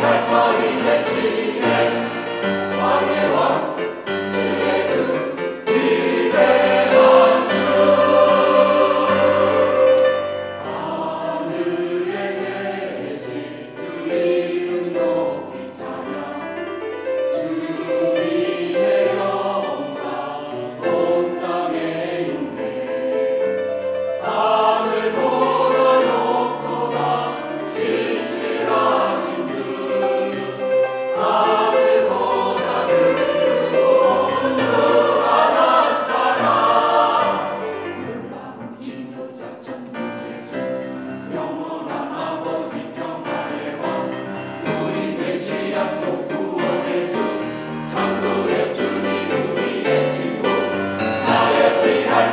갈 머리 대신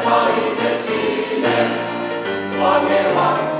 Panie Pan.